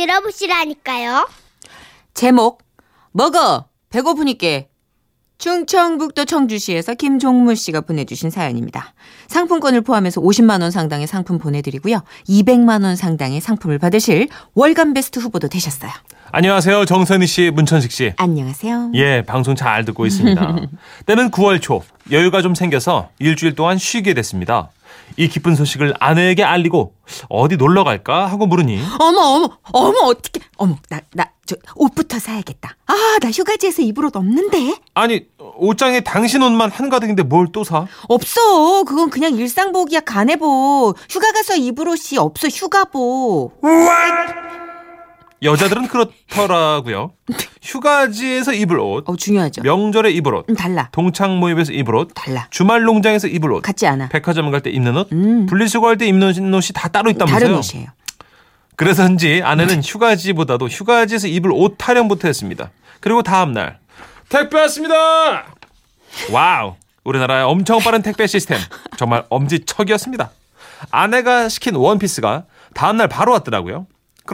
들어보시라니까요. 제목 먹어 배고프니께 충청북도 청주시에서 김종무 씨가 보내주신 사연입니다. 상품권을 포함해서 50만 원 상당의 상품 보내드리고요. 200만 원 상당의 상품을 받으실 월간 베스트 후보도 되셨어요. 안녕하세요. 정선희 씨, 문천식 씨. 안녕하세요. 예, 방송 잘 듣고 있습니다. 때는 9월 초, 여유가 좀 생겨서 일주일 동안 쉬게 됐습니다. 이 기쁜 소식을 아내에게 알리고 어디 놀러 갈까 하고 물으니 어머 어머 어머 어떻게 어머 나 나 저 옷부터 사야겠다. 아 나 휴가지에서 입을 옷 없는데 아니 옷장에 당신 옷만 한가득인데 뭘 또 사? 없어. 그건 그냥 일상복이야 가네복. 휴가 가서 입을 옷이 없어 휴가복. 여자들은 그렇더라고요. 휴가지에서 입을 옷, 어 중요하죠. 명절에 입을 옷, 음, 달라 동창 모임에서 입을 옷, 달라. 주말 농장에서 입을 옷, 같지 않아. 백화점 갈 때 입는 옷, 음. 분리수거 할 때 입는 옷이 다 따로 있다면서요? 다른 옷이에요. 그래서인지 아내는 휴가지보다도 휴가지에서 입을 옷 타령부터 했습니다. 그리고 다음 날 택배 왔습니다. 와우, 우리나라의 엄청 빠른 택배 시스템 정말 엄지척이었습니다. 아내가 시킨 원피스가 다음 날 바로 왔더라고요.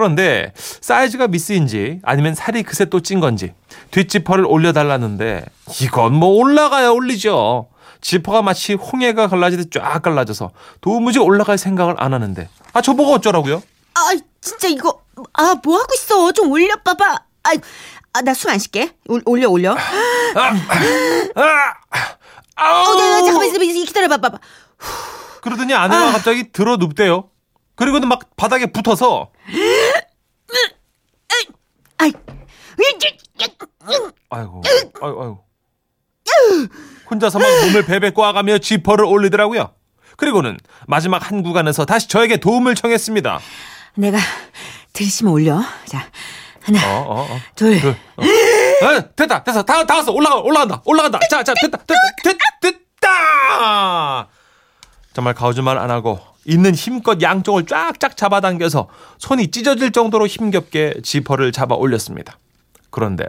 그런데 사이즈가 미스인지 아니면 살이 그새 또 찐 건지 뒷지퍼를 올려달라는데 이건 뭐 올라가야 올리죠. 지퍼가 마치 홍해가 갈라지듯 쫙 갈라져서 도무지 올라갈 생각을 안 하는데 아 저보고 어쩌라고요? 아 진짜 이거 아 뭐 하고 있어? 좀 올려 봐봐. 아 나 숨 안 쉴게. 올- 올려 올려. 아, 아우! 어, 나, 나 잠깐만 있어 기다려 봐 봐봐. 그러더니 아내가 갑자기 들어 눕대요. 그리고는 막 바닥에 붙어서 아이. 아이고, 아이고, 아이고. 혼자서 막 몸을 베베 꼬아가며 지퍼를 올리더라고요. 그리고는 마지막 한 구간에서 다시 저에게 도움을 청했습니다. 내가 들으시면 올려. 자 하나 어, 어, 어. 둘. 둘, 어. 어, 됐다, 됐어. 다, 다 왔어. 올라가, 올라간다, 올라간다. 자, 자, 됐다, 됐다, 됐, 됐다! 정말 거짓말 안 하고 있는 힘껏 양쪽을 쫙쫙 잡아당겨서 손이 찢어질 정도로 힘겹게 지퍼를 잡아 올렸습니다. 그런데요.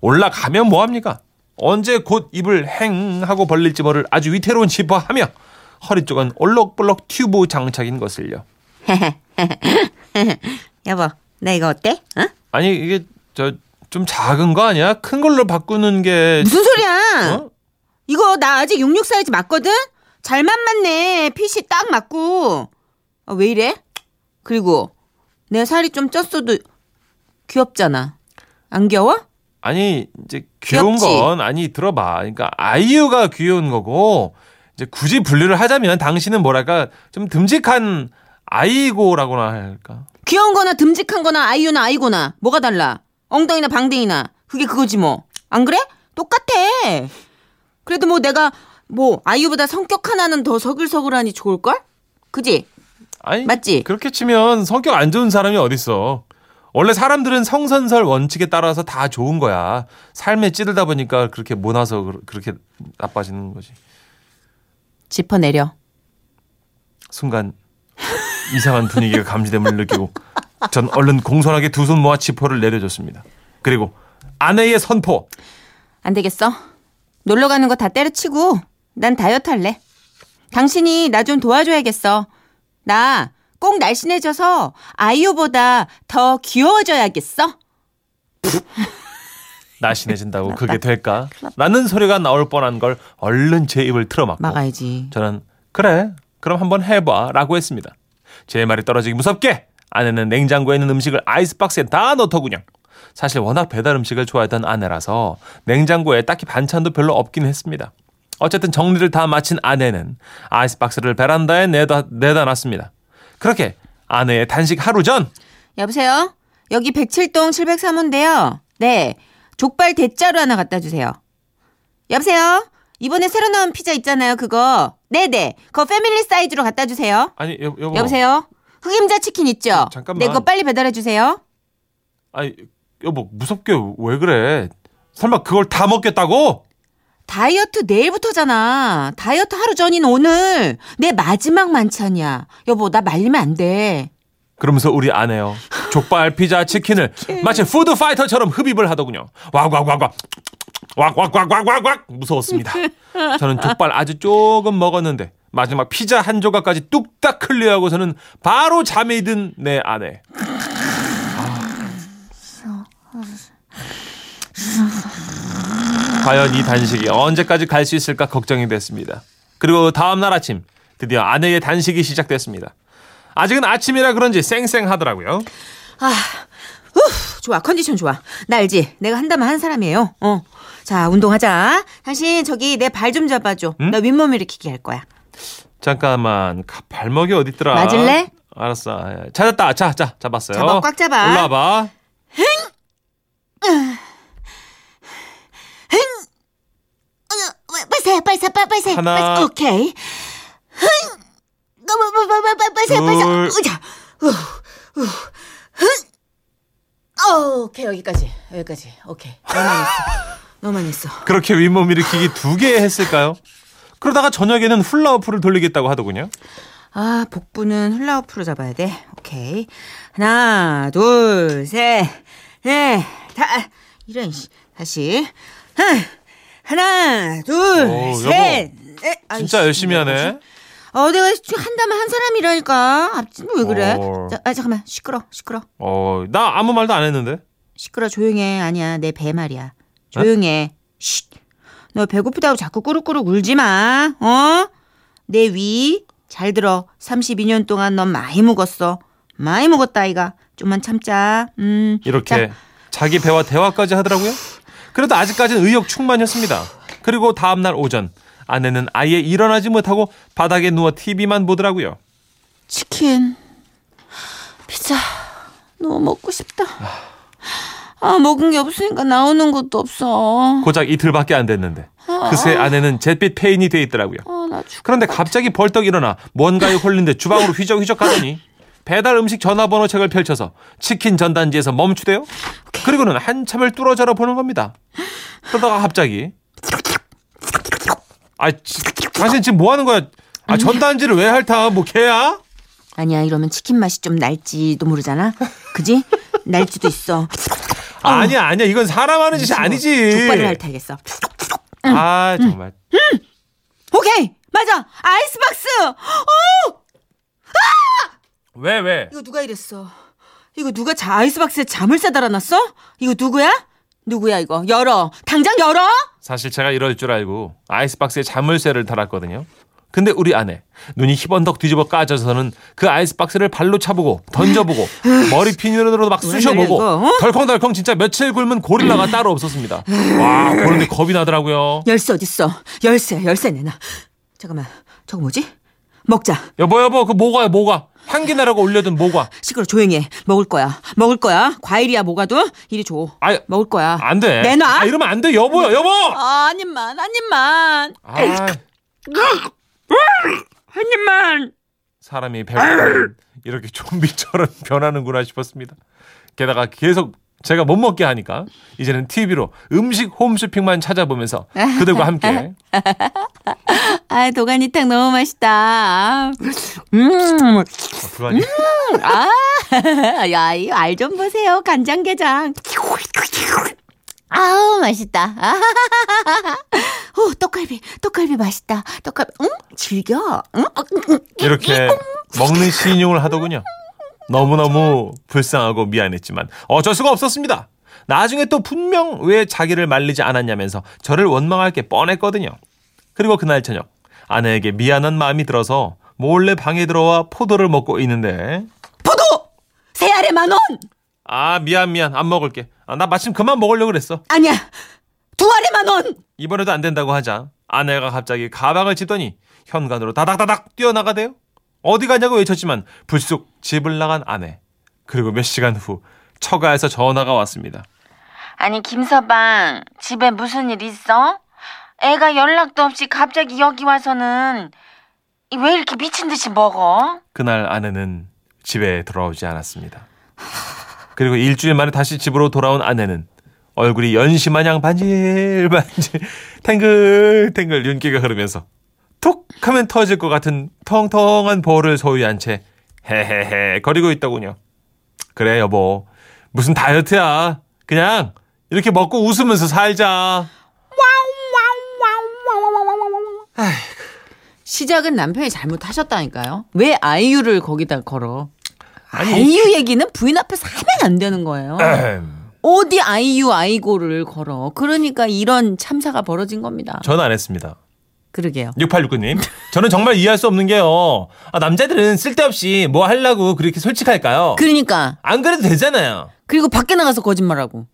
올라가면 뭐합니까? 언제 곧 입을 행 하고 벌릴지 모를 아주 위태로운 지퍼 하며 허리 쪽은 올록볼록 튜브 장착인 것을요. 여보 나 이거 어때? 어? 아니 이게 저 좀 작은 거 아니야? 큰 걸로 바꾸는 게 무슨 소리야? 어? 이거 나 아직 66 사이즈 맞거든? 잘만 맞네. 핏이 딱 맞고. 아, 왜 이래? 그리고 내 살이 좀 쪘어도 귀엽잖아. 안 귀여워? 아니 이제 귀여운 귀엽지? 건 아니 들어봐. 그러니까 아이유가 귀여운 거고 이제 굳이 분류를 하자면 당신은 뭐랄까 좀 듬직한 아이고라고나 할까. 귀여운 거나 듬직한 거나 아이유나 아이고나 뭐가 달라? 엉덩이나 방댕이나 그게 그거지 뭐. 안 그래? 똑같아. 그래도 뭐 내가 뭐 아이유보다 성격 하나는 더 서글서글하니 좋을걸? 그지? 아니 맞지? 그렇게 치면 성격 안 좋은 사람이 어딨어. 원래 사람들은 성선설 원칙에 따라서 다 좋은 거야. 삶에 찌들다 보니까 그렇게 모나서 그- 그렇게 나빠지는 거지. 지퍼 내려. 순간 이상한 분위기가 감지됨을 느끼고 전 얼른 공손하게 두 손 모아 지퍼를 내려줬습니다. 그리고 아내의 선포. 안 되겠어. 놀러 가는 거 다 때려치고 난 다이어트 할래. 당신이 나 좀 도와줘야겠어. 나 꼭 날씬해져서 아이유보다 더 귀여워져야겠어. 날씬해진다고 그게 될까? 라는 소리가 나올 뻔한 걸 얼른 제 입을 틀어막고 막아야지. 저는 그래 그럼 한번 해봐 라고 했습니다. 제 말이 떨어지기 무섭게 아내는 냉장고에 있는 음식을 아이스박스에 다 넣더군요. 사실 워낙 배달 음식을 좋아했던 아내라서 냉장고에 딱히 반찬도 별로 없긴 했습니다. 어쨌든 정리를 다 마친 아내는 아이스박스를 베란다에 내다, 내다 놨습니다. 그렇게 아내의 단식 하루 전 여보세요? 여기 107동 703호인데요. 네. 족발 대짜로 하나 갖다 주세요. 여보세요? 이번에 새로 나온 피자 있잖아요. 그거. 네네. 그거 패밀리 사이즈로 갖다 주세요. 아니 여, 여보 여보세요? 흑임자 치킨 있죠? 잠깐만. 네, 그거 빨리 배달해 주세요. 아니 여보 무섭게 왜 그래? 설마 그걸 다 먹겠다고? 다이어트 내일부터잖아. 다이어트 하루 전인 오늘. 내 마지막 만찬이야. 여보, 나 말리면 안 돼. 그러면서 우리 아내요 족발, 피자, 치킨을 마치 food fighter처럼 흡입을 하더군요. 왁왁왁왁 왁왁왁왁왁왁 무서웠습니다. 저는 족발 아주 조금 먹었는데 마지막 피자 한 조각까지 뚝딱 clear하고서는 바로 잠이 든내 아내. 아, 과연 이 단식이 언제까지 갈 수 있을까 걱정이 됐습니다. 그리고 다음 날 아침 드디어 아내의 단식이 시작됐습니다. 아직은 아침이라 그런지 쌩쌩하더라고요. 좋아, 컨디션 좋아. 나 알지? 내가 한다면 한 사람이에요. 어. 자, 운동하자. 당신 저기 내 발 좀 잡아줘. 응? 나 윗몸 일으키기 할 거야. 잠깐만 가- 발목이 어딨더라? 맞을래? 알았어. 아, 찾았다. 자, 자, 잡았어요. 잡아, 꽉 잡아. 올라와봐. 빨세, 빨세, 빨세. 하나. 오케이. 너무, 뭐, 뭐, 빨세, 빨세, 둘. 빨세. 자, 어, 오케이, 여기까지. 여기까지. 오케이. 너만 했어. 너만 했어. 그렇게 윗몸 일으키기 두 개 했을까요? 그러다가 저녁에는 훌라후프를 돌리겠다고 하더군요. 아, 복부는 훌라후프로 잡아야 돼. 오케이. 하나, 둘, 셋, 넷, 다, 이런, 씨. 다시. 하, 하나, 둘, 오, 셋, 넷. 아이씨, 진짜 열심히 하네. 어, 내가 한다면 한 사람이라니까. 앞뒤 왜 그래? 어. 자, 아, 잠깐만. 시끄러, 시끄러. 어, 나 아무 말도 안 했는데. 시끄러, 조용해. 아니야, 내 배 말이야. 조용해. 쉿. 너 배고프다고 자꾸 꾸룩꾸룩 울지 마. 어? 내 위, 잘 들어. 32년 동안 넌 많이 묵었어. 많이 묵었다, 아이가. 좀만 참자. 음. 이렇게 자, 자기 배와 대화까지 하더라고요. 그래도 아직까지는 의욕 충만이었습니다. 그리고 다음날 오전 아내는 아예 일어나지 못하고 바닥에 누워 TV만 보더라고요. 치킨. 피자. 너무 먹고 싶다. 아, 먹은 게 없으니까 나오는 것도 없어. 고작 이틀밖에 안 됐는데 그새 아내는 잿빛 페인이 돼 있더라고요. 아. 그런데 갑자기 벌떡 일어나 뭔가에 홀린 데 주방으로 휘적휘적 가더니 배달 음식 전화번호 책을 펼쳐서 치킨 전단지에서 멈추대요. 그리고는 한참을 뚫어져라 보는 겁니다. 그러다가 갑자기 아, 지- 당신 지금 뭐 하는 거야? 아, 전단지를 왜 핥아? 뭐 개야? 아니야, 이러면 치킨 맛이 좀 날지도 모르잖아. 그지? 날지도 있어. 아니야, 아니야. 이건 사람 하는 짓이 아니지. 족발을 핥아야겠어. 아, 정말. 오케이! 맞아! 아이스박스! 어! 왜, 왜? 이거 누가 이랬어? 이거 누가 자 아이스박스에 잠을 싸 달아놨어? 이거 누구야? 누구야 이거? 열어! 당장 열어! 사실 제가 이럴 줄 알고 아이스박스에 자물쇠를 달았거든요. 근데 우리 아내 눈이 희번덕 뒤집어 까져서는 그 아이스박스를 발로 차보고 던져보고 머리 핀으로도 막 쑤셔보고 어? 덜컹덜컹 진짜 며칠 굶은 고릴라가 따로 없었습니다. 와 보는데 겁이 나더라고요. 열쇠 어딨어? 열쇠 열쇠 내놔. 잠깐만 저거 뭐지? 먹자. 여보 여보 그 뭐가 뭐가 향기 나라고 올려둔 뭐가 시끄러 조용히 해. 먹을 거야. 먹을 거야. 과일이야 뭐가도 이리 줘. 아 먹을 거야. 안 돼. 내놔. 아, 이러면 안 돼 여보요 여보. 아, 한 입만 한 입만 아, 한 입만. 사람이 배고프면 이렇게 좀비처럼 변하는구나 싶었습니다. 게다가 계속 제가 못 먹게 하니까 이제는 TV로 음식 홈쇼핑만 찾아보면서 그들과 함께 아 도가니탕 너무 맛있다. 음. 그거 아니 아, 야, 이 알 좀 보세요. 간장게장. 아우, 맛있다. 아, 오, 떡갈비, 떡갈비 맛있다. 떡갈비, 응? 즐겨. 응? 이렇게 먹는 시인용을 하더군요. 너무너무 불쌍하고 미안했지만 어쩔 수가 없었습니다. 나중에 또 분명 왜 자기를 말리지 않았냐면서 저를 원망할 게 뻔했거든요. 그리고 그날 저녁 아내에게 미안한 마음이 들어서 몰래 방에 들어와 포도를 먹고 있는데 포도! 세 알에 만 원! 아 미안 미안 안 먹을게. 아, 나 마침 그만 먹으려고 그랬어. 아니야. 두 알에 만 원! 이번에도 안 된다고 하자 아내가 갑자기 가방을 짚더니 현관으로 다닥다닥 뛰어나가대요. 어디 가냐고 외쳤지만 불쑥 집을 나간 아내. 그리고 몇 시간 후 처가에서 전화가 왔습니다. 아니 김서방 집에 무슨 일 있어? 애가 연락도 없이 갑자기 여기 와서는 왜 이렇게 미친 듯이 먹어? 그날 아내는 집에 돌아오지 않았습니다. 그리고 일주일 만에 다시 집으로 돌아온 아내는 얼굴이 연시마냥 반질반질 탱글탱글 윤기가 흐르면서 톡 하면 터질 것 같은 텅텅한 볼을 소유한 채 헤헤헤 거리고 있더군요. 그래 여보 무슨 다이어트야 그냥 이렇게 먹고 웃으면서 살자. 시작은 남편이 잘못하셨다니까요. 왜 아이유를 거기다 걸어? 아니. 아이유 얘기는 부인 앞에서 하면 안 되는 거예요. 에헴. 어디 아이유 아이고를 걸어. 그러니까 이런 참사가 벌어진 겁니다. 저는 안 했습니다. 그러게요. 6869님. 저는 정말 이해할 수 없는 게요. 아, 남자들은 쓸데없이 뭐 하려고 그렇게 솔직할까요? 그러니까 안 그래도 되잖아요. 그리고 밖에 나가서 거짓말하고.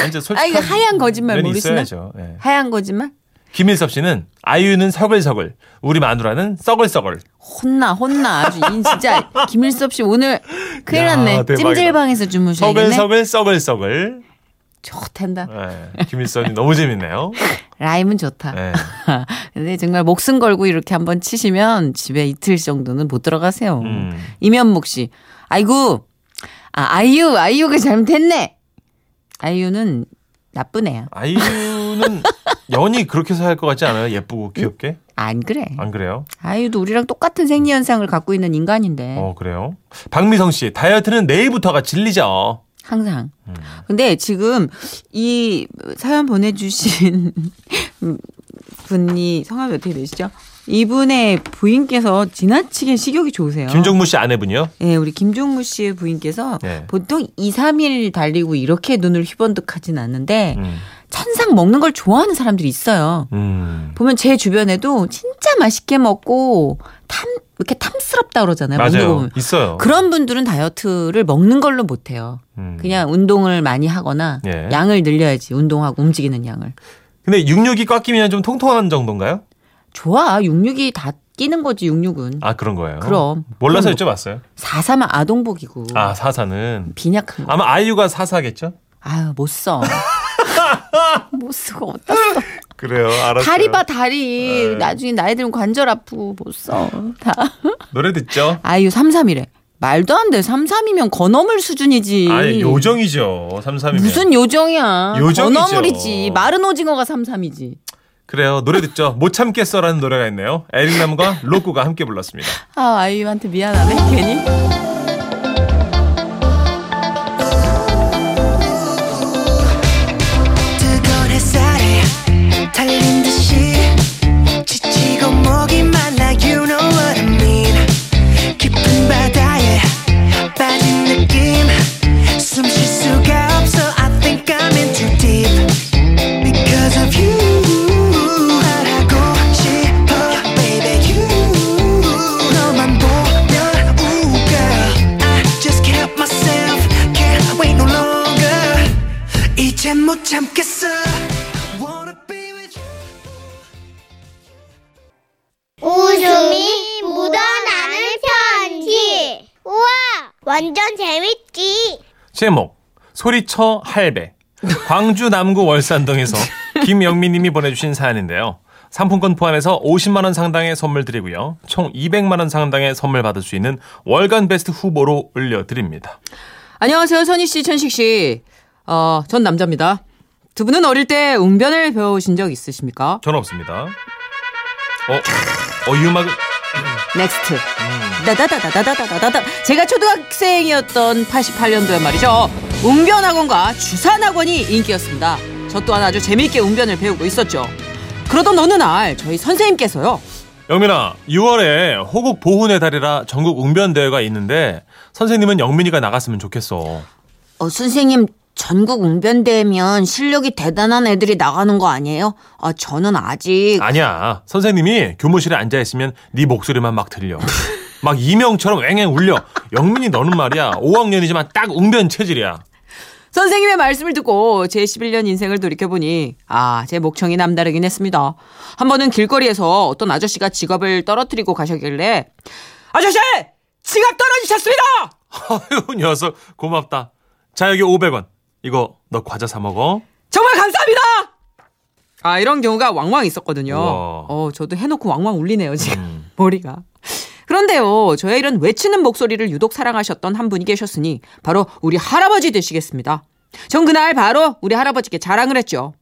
완전 솔직한 아 이거 하얀 거짓말 모르시나? 있어야죠. 예. 하얀 거짓말? 김일섭 씨는 아이유는 서글서글, 우리 마누라는 썩을썩을. 혼나 혼나 아주 이 진짜 김일섭 씨 오늘 큰일 야, 났네. 대박이다. 찜질방에서 주무셔야겠네. 서글서글, 썩을썩을. 좋단다. 예. 김일섭이 너무 재밌네요. 라임은 좋다. 예. 근데 정말 목숨 걸고 이렇게 한번 치시면 집에 이틀 정도는 못 들어가세요. 음. 이면목 씨. 아이고. 아, 아이유, 아이유가 잘못했네. 아이유는 나쁜 애야. 아이유는 연이 그렇게 할것 같지 않아요? 예쁘고 귀엽게? 안 그래. 안 그래요? 아이유도 우리랑 똑같은 생리 현상을 갖고 있는 인간인데. 어, 그래요? 박미성 씨, 다이어트는 내일부터가 진리죠. 항상. 음. 근데 지금 이 사연 보내주신 분이 성함이 어떻게 되시죠? 이분의 부인께서 지나치게 식욕이 좋으세요. 김종무 씨 아내분이요? 네, 우리 김종무 씨의 부인께서 네. 보통 2, 3일 달리고 이렇게 눈을 휘번득하진 않는데 음. 천상 먹는 걸 좋아하는 사람들이 있어요. 음. 보면 제 주변에도 진짜 맛있게 먹고 탐 이렇게 탐스럽다 그러잖아요. 먹는 거 맞아요. 보면. 있어요. 그런 분들은 다이어트를 먹는 걸로 못 해요. 음. 그냥 운동을 많이 하거나 예. 양을 늘려야지 운동하고 움직이는 양을. 근데 육육이 꽉 끼면 좀 통통한 정도인가요? 좋아. 66이 다 끼는 거지 66은. 아, 그런 거예요? 그럼. 몰라서 그럼 여쭤봤어요. 4사면 아동복이고 아, 사사는. 빈약한 거. 아마 아이유가 사사겠죠? 아유 못 써. 못 쓰고 어디다 써. 그래요. 알았어요. 다리 봐 다리. 네. 나중에 나이 들면 관절 아프고 못 써. 다. 노래 듣죠? 아유 33이래. 말도 안 돼. 33이면 건어물 수준이지. 아니, 요정이죠. 33이면. 무슨 요정이야. 요정이죠. 건어물이지. 마른 오징어가 33이지. 그래요. 노래 듣죠. 못 참겠어라는 노래가 있네요. 에릭남과 로꾸가 함께 불렀습니다. 아 아이유한테 미안하네 괜히. 참겠어 Wanna be with you 웃음이 묻어나는 편지. 우와, 완전 재밌지. 제목 소리쳐 할배 광주 남구 월산동에서 김영민님이 보내주신 사연인데요. 상품권 포함해서 50만 원 상당의 선물 드리고요. 총 200만 원 상당의 선물 받을 수 있는 월간 베스트 후보로 올려드립니다. 안녕하세요 선희 씨, 천식 씨. 어, 전 남자입니다. 두 분은 어릴 때 웅변을 배우신 적 있으십니까? 저는 없습니다. 어, 어, 이 음악은 next. 다다다다다다다다다. 제가 초등학생이었던 88년도에 말이죠. 웅변학원과 주산학원이 인기였습니다. 저 또한 아주 재미있게 웅변을 배우고 있었죠. 그러던 어느 날 저희 선생님께서요. 영민아, 6월에 호국 보훈의 달이라 전국 웅변 대회가 있는데 선생님은 영민이가 나갔으면 좋겠어. 어, 선생님, 전국 웅변대회면 실력이 대단한 애들이 나가는 거 아니에요? 아, 저는 아직. 아니야. 선생님이 교무실에 앉아 있으면 네 목소리만 막 들려. 막 이명처럼 왱왱 울려. 영민이 너는 말이야. 5학년이지만 딱 웅변 체질이야. 선생님의 말씀을 듣고 제 11년 인생을 돌이켜보니 아, 제 목청이 남다르긴 했습니다. 한 번은 길거리에서 어떤 아저씨가 지갑을 떨어뜨리고 가셨길래 아저씨! 지갑 떨어지셨습니다! 아유, 녀석 고맙다. 자, 여기 500원. 이거 너 과자 사 먹어. 정말 감사합니다! 아, 이런 경우가 왕왕 있었거든요. 우와. 어, 저도 해놓고 왕왕 울리네요, 지금. 음. 머리가. 그런데요, 저의 이런 외치는 목소리를 유독 사랑하셨던 한 분이 계셨으니 바로 우리 할아버지 되시겠습니다. 전 그날 바로 우리 할아버지께 자랑을 했죠.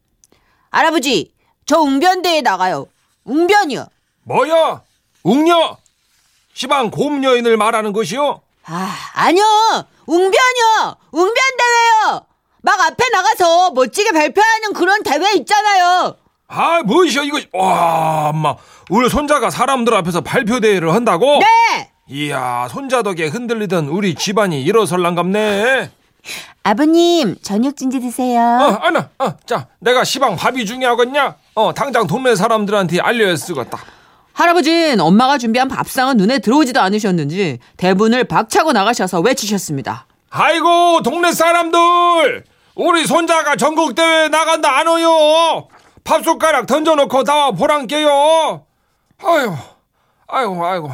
할아버지, 저 웅변대회 나가요. 웅변이요. 뭐야? 웅녀? 시방 곰녀인을 말하는 것이요? 아, 아니요. 웅변이요. 웅변대회요. 막 앞에 나가서 멋지게 발표하는 그런 대회 있잖아요. 아, 뭐이셔 이거. 와, 엄마. 우리 손자가 사람들 앞에서 발표 대회를 한다고? 네. 이야 손자 덕에 흔들리던 우리 집안이 일어설랑갑네. 아버님, 저녁 진지 드세요. 어, 아나, 어, 자, 내가 시방 밥이 중요하겠냐? 어, 당장 동네 사람들한테 알려야 쓰겠다. 할아버진 엄마가 준비한 밥상은 눈에 들어오지도 않으셨는지 대문을 박차고 나가셔서 외치셨습니다. 아이고, 동네 사람들! 우리 손자가 전국대회 나간다 안 오요! 밥숟가락 던져놓고 나와 보란께요! 아유, 아이고, 아이고.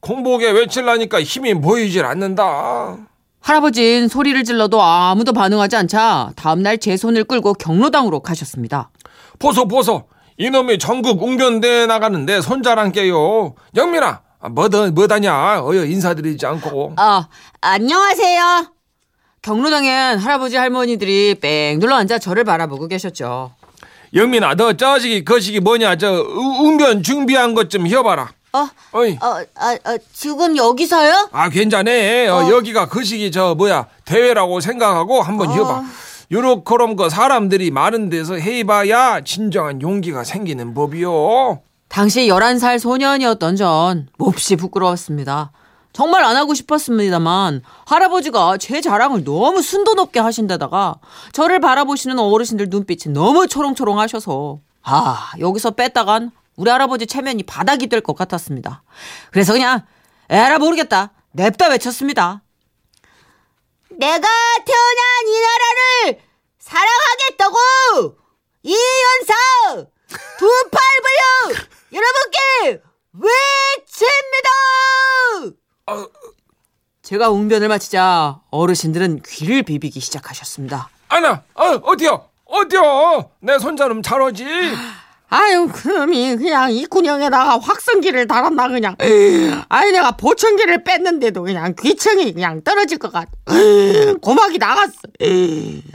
공복에 외칠라니까 힘이 보이질 않는다. 할아버진 소리를 질러도 아무도 반응하지 않자 다음날 제 손을 끌고 경로당으로 가셨습니다. 보소, 보소. 이놈이 전국 웅변대회 나가는 내 손자란께요. 영민아, 뭐더, 뭐다냐? 어여 인사드리지 않고. 아, 안녕하세요. 경로당엔 할아버지 할머니들이 뺑 눌러 앉아 저를 바라보고 계셨죠. 영민아, 너 저식이 거식이 뭐냐? 저 우- 웅변 준비한 것 좀 해봐라. 어, 어이. 어, 아, 아, 지금 여기서요? 아, 괜찮네. 어, 여기가 거식이 저 뭐야 대회라고 생각하고 한번 해봐. 요렇게럼 그 사람들이 많은 데서 해봐야 진정한 용기가 생기는 법이요. 당시 11살 소년이었던 전 몹시 부끄러웠습니다. 정말 안 하고 싶었습니다만 할아버지가 제 자랑을 너무 순도 높게 하신데다가 저를 바라보시는 어르신들 눈빛이 너무 초롱초롱 하셔서 아 여기서 뺐다간 우리 할아버지 체면이 바닥이 될 것 같았습니다. 그래서 그냥 에라 모르겠다 냅다 외쳤습니다. 내가 태어난 이 나라를 사랑하겠다고 이연사 두팔 벌려 여러분께 외칩니다. 제가 웅변을 마치자 어르신들은 귀를 비비기 시작하셨습니다. 아나, 어, 어디요? 어디요? 내 손자는 잘하지? 아유, 그놈이 그냥 이 군형에다가 확성기를 달았나 그냥. 아니 내가 보청기를 뺐는데도 그냥 귀청이 그냥 떨어질 것 같. 고막이 나갔어.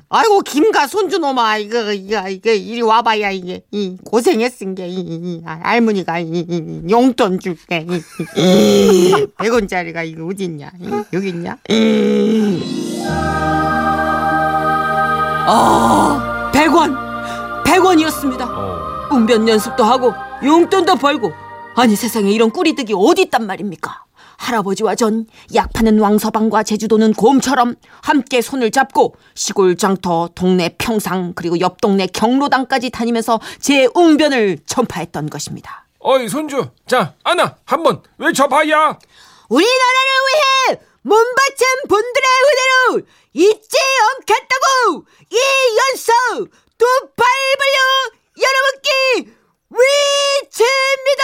아이고 김가 손주놈아 이거 이거 이거 이리 와봐야 이게 이 고생했은 게 이, 이, 아, 할머니가 이, 이, 용돈 줄게. 이, 100원짜리가 이거 어딨냐? 이, 여기 있냐? 아, 100원. 100원이었습니다. 어. 웅변 연습도 하고 용돈도 벌고 아니 세상에 이런 꿀이득이 어디 있단 말입니까? 할아버지와 전 약파는 왕서방과 제주도는 곰처럼 함께 손을 잡고 시골 장터, 동네 평상 그리고 옆 동네 경로당까지 다니면서 제 웅변을 전파했던 것입니다. 어이, 손주. 자, 아나, 한번 외쳐봐야. 우리나라를 위해 몸바친 분들의 은혜로 잊지 않겠다고 이연사 두팔 벌려 여러분께 외칩니다.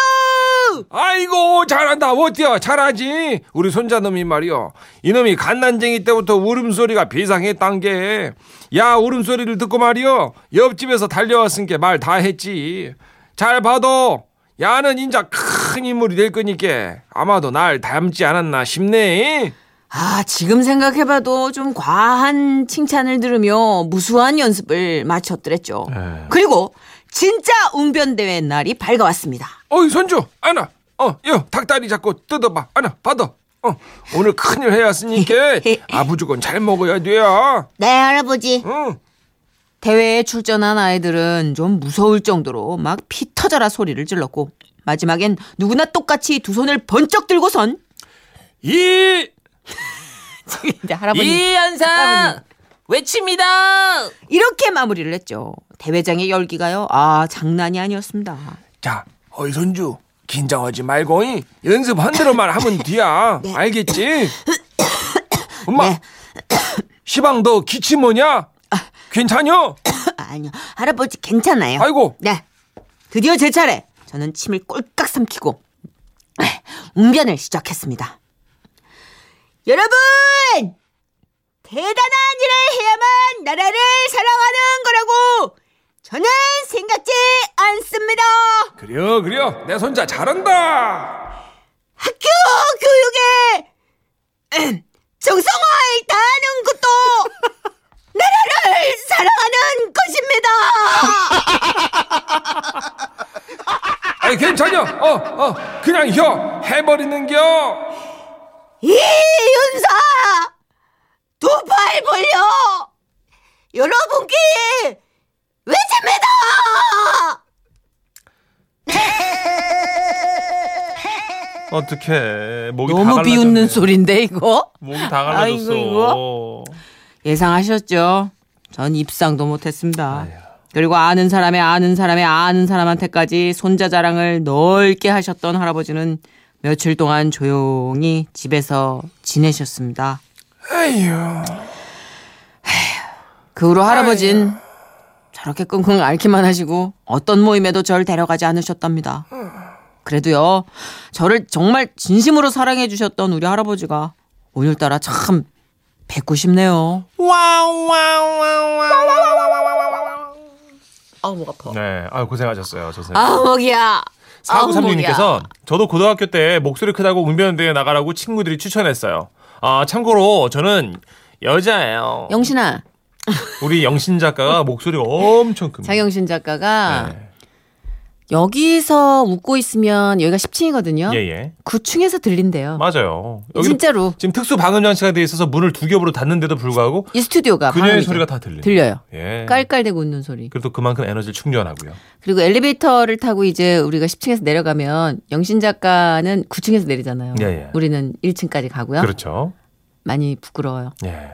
아이고 잘한다. 어때요 잘하지? 우리 손자놈이 말이요. 이놈이 갓난쟁이 때부터 울음소리가 비상했단 게야 울음소리를 듣고 말이요. 옆집에서 달려왔으니까 말 다 했지. 잘 봐도 야는 인자 큰 인물이 될 거니까 아마도 날 닮지 않았나 싶네. 아, 지금 생각해봐도 좀 과한 칭찬을 들으며 무수한 연습을 마쳤더랬죠. 에. 그리고 진짜 웅변대회 날이 밝아왔습니다. 어이 손주 아나 어여 닭다리 잡고 뜯어봐 아나 받아 어 오늘 큰일 해왔으니까 아부죽은 잘 먹어야 돼요 네 할아버지 응. 대회에 출전한 아이들은 좀 무서울 정도로 막 피 터져라 소리를 질렀고 마지막엔 누구나 똑같이 두 손을 번쩍 들고선 이 이제 이연상 할아버님. 외칩니다. 이렇게 마무리를 했죠. 대회장의 열기가요. 아 장난이 아니었습니다. 자, 어이 손주 긴장하지 말고 이 연습한 대로만 하면 돼야 알겠지? 엄마 시방 너 기침 뭐냐? 괜찮여? 아니요 할아버지 괜찮아요. 아이고 네. 드디어 제 차례. 저는 침을 꼴깍 삼키고 웅변을 시작했습니다. 여러분 대단한 일을 해야만 나라를 사랑하는 거라고 저는 생각지 않습니다. 그래요 그래요 내 손자 잘한다. 학교 교육에 정성을 다하는 것도 나라를 사랑하는 것입니다. 아이 괜찮여 어 어 그냥 혀 해버리는겨. 이 윤사 두 팔 벌려. 여러분께 외칩니다. 어떡해. 목이 다 너무 갈라졌네. 비웃는 소린데 이거? 목이 다 갈라졌어. 아이고, 이거. 예상하셨죠? 전 입상도 못했습니다. 그리고 아는 사람의 아는 사람의 아는 사람한테까지 손자 자랑을 넓게 하셨던 할아버지는 며칠 동안 조용히 집에서 지내셨습니다. 그 후로 할아버진 저렇게 끙끙 앓기만 하시고 어떤 모임에도 절 데려가지 않으셨답니다. 그래도요, 저를 정말 진심으로 사랑해 주셨던 우리 할아버지가 오늘따라 참 뵙고 싶네요. 아우, 목 아파. 네. 아 고생하셨어요. 선생님. 아우, 목이야. 아우, 목이야. 4936님께서 저도 고등학교 때 목소리 크다고 웅변대회 나가라고 친구들이 추천했어요. 아, 참고로 저는 여자예요. 영신아, 우리 영신 작가가 목소리가 엄청 큽니다. 장영신 작가가 네. 여기서 웃고 있으면 여기가 10층이거든요. 예, 예. 9층에서 들린대요. 맞아요. 진짜로 지금 특수 방음 장치가 돼 있어서 문을 두 겹으로 닫는데도 불구하고 이 스튜디오가 그녀의 방음이죠. 소리가 다 들려요. 들려요. 예. 깔깔대고 웃는 소리. 그래도 그만큼 에너지를 충전하고요. 그리고 엘리베이터를 타고 이제 우리가 10층에서 내려가면 영신 작가는 9층에서 내리잖아요. 예, 예. 우리는 1층까지 가고요. 그렇죠. 많이 부끄러워요. 예.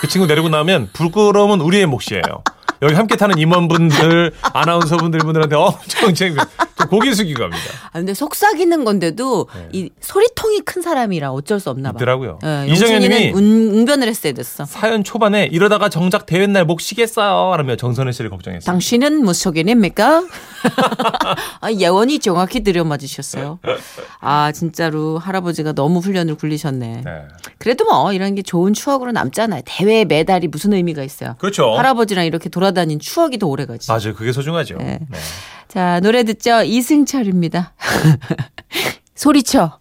그 친구 내리고 나면 부끄러움은 우리의 몫이에요. 여기 함께 타는 임원분들, 아나운서분들 분들한테 엄청 쟁좀 고개 숙이고 갑니다. 아 근데 속삭이는 건데도 네. 이 소리통이 큰 사람이라 어쩔 수 없나 봐. 있더라고요. 예, 이정현님이 웅변을 했어야 됐어. 사연 초반에 이러다가 정작 대회 날목 쉬겠어요. 라며 정선혜 씨를 걱정했어요. 당신은 무속인입니까? 아, 예원이 정확히 들여맞으셨어요. 아, 진짜로 할아버지가 너무 훈련을 굴리셨네. 네. 그래도 뭐 이런 게 좋은 추억으로 남잖아요. 대회 메달이 무슨 의미가 있어요. 그렇죠. 할아버지랑 이렇게 돌아다닌 추억이 더 오래 가지. 맞아요. 그게 소중하죠. 네. 네. 자, 노래 듣죠. 이승철입니다. 소리쳐.